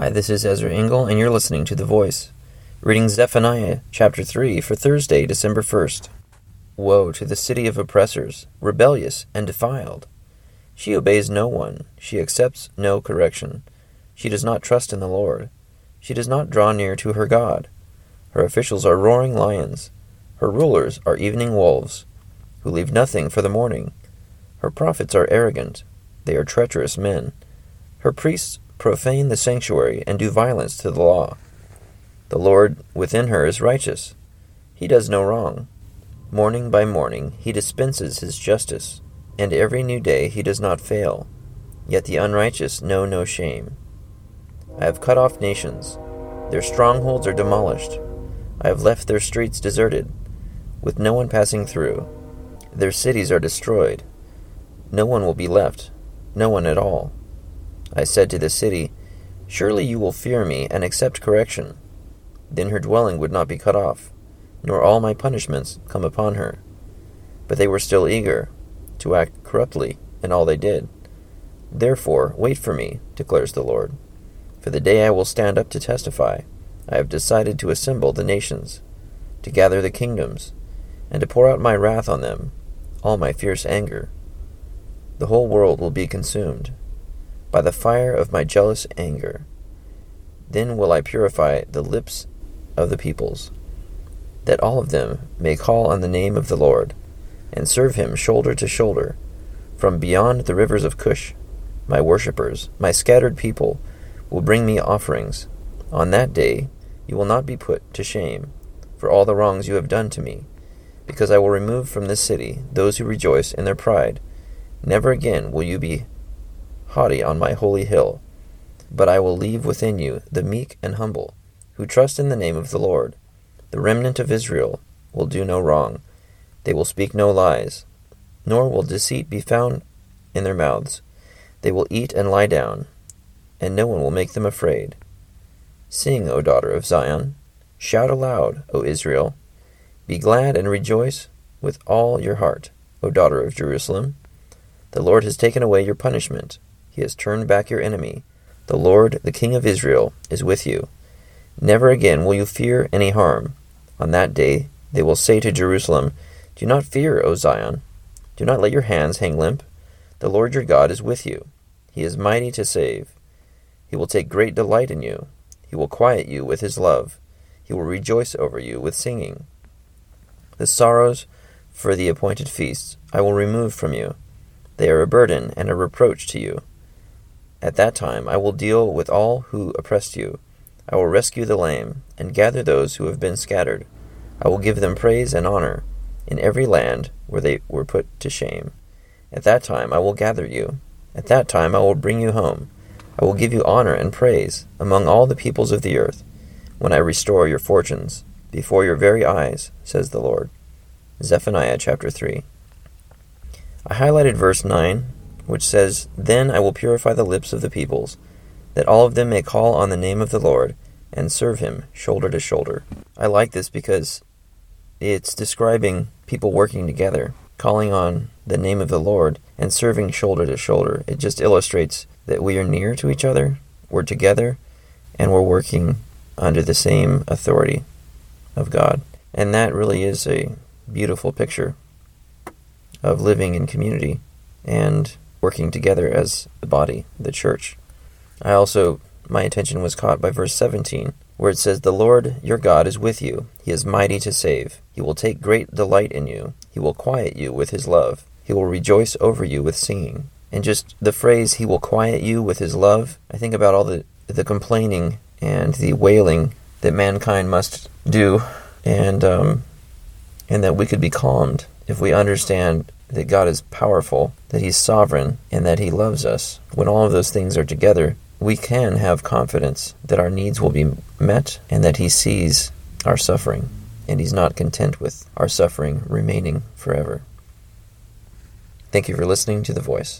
Hi, this is Ezra Engel, and you're listening to The Voice. Reading Zephaniah chapter 3 for Thursday, December 1st. Woe to the city of oppressors, rebellious and defiled. She obeys no one, she accepts no correction. She does not trust in the Lord. She does not draw near to her God. Her officials are roaring lions. Her rulers are evening wolves, who leave nothing for the morning. Her prophets are arrogant. They are treacherous men. Her priests profane the sanctuary and do violence to the law. The Lord within her is righteous. He does no wrong. Morning by morning he dispenses his justice, and every new day he does not fail. Yet the unrighteous know no shame. I have cut off nations. Their strongholds are demolished. I have left their streets deserted, with no one passing through. Their cities are destroyed. No one will be left, no one at all. I said to the city, Surely you will fear me and accept correction. Then her dwelling would not be cut off, nor all my punishments come upon her. But they were still eager to act corruptly in all they did. Therefore, wait for me, declares the Lord. For the day I will stand up to testify, I have decided to assemble the nations, to gather the kingdoms, and to pour out my wrath on them, all my fierce anger. The whole world will be consumed by the fire of my jealous anger. Then will I purify the lips of the peoples, that all of them may call on the name of the Lord, and serve him shoulder to shoulder. From beyond the rivers of Cush, my worshippers, my scattered people, will bring me offerings. On that day you will not be put to shame for all the wrongs you have done to me, because I will remove from this city those who rejoice in their pride. Never again will you be haughty on my holy hill. But I will leave within you the meek and humble, who trust in the name of the Lord. The remnant of Israel will do no wrong. They will speak no lies, nor will deceit be found in their mouths. They will eat and lie down, and no one will make them afraid. Sing, O daughter of Zion. Shout aloud, O Israel. Be glad and rejoice with all your heart, O daughter of Jerusalem. The Lord has taken away your punishment he has turned back your enemy. The Lord, the King of Israel, is with you. Never again will you fear any harm. On that day they will say to Jerusalem, Do not fear, O Zion. Do not let your hands hang limp. The Lord your God is with you. He is mighty to save. He will take great delight in you. He will quiet you with his love. He will rejoice over you with singing. The sorrows for the appointed feasts I will remove from you. They are a burden and a reproach to you. At that time I will deal with all who oppressed you. I will rescue the lame, and gather those who have been scattered. I will give them praise and honor in every land where they were put to shame. At that time I will gather you. At that time I will bring you home. I will give you honor and praise among all the peoples of the earth, when I restore your fortunes before your very eyes, says the Lord. Zephaniah chapter 3. I highlighted verse 9 which says, Then I will purify the lips of the peoples, that all of them may call on the name of the Lord, and serve him shoulder to shoulder. I like this because it's describing people working together, calling on the name of the Lord, and serving shoulder to shoulder. It just illustrates that we are near to each other, we're together, and we're working under the same authority of God. And that really is a beautiful picture of living in community and working together as the body, the church. I also, my attention was caught by verse 17, where it says, The Lord your God is with you. He is mighty to save. He will take great delight in you. He will quiet you with his love. He will rejoice over you with singing. And just the phrase, He will quiet you with His love, I think about all the, the complaining and the wailing that mankind must do, and, um, and that we could be calmed if we understand that God is powerful, that He's sovereign, and that He loves us, when all of those things are together, we can have confidence that our needs will be met and that He sees our suffering, and He's not content with our suffering remaining forever. Thank you for listening to The Voice.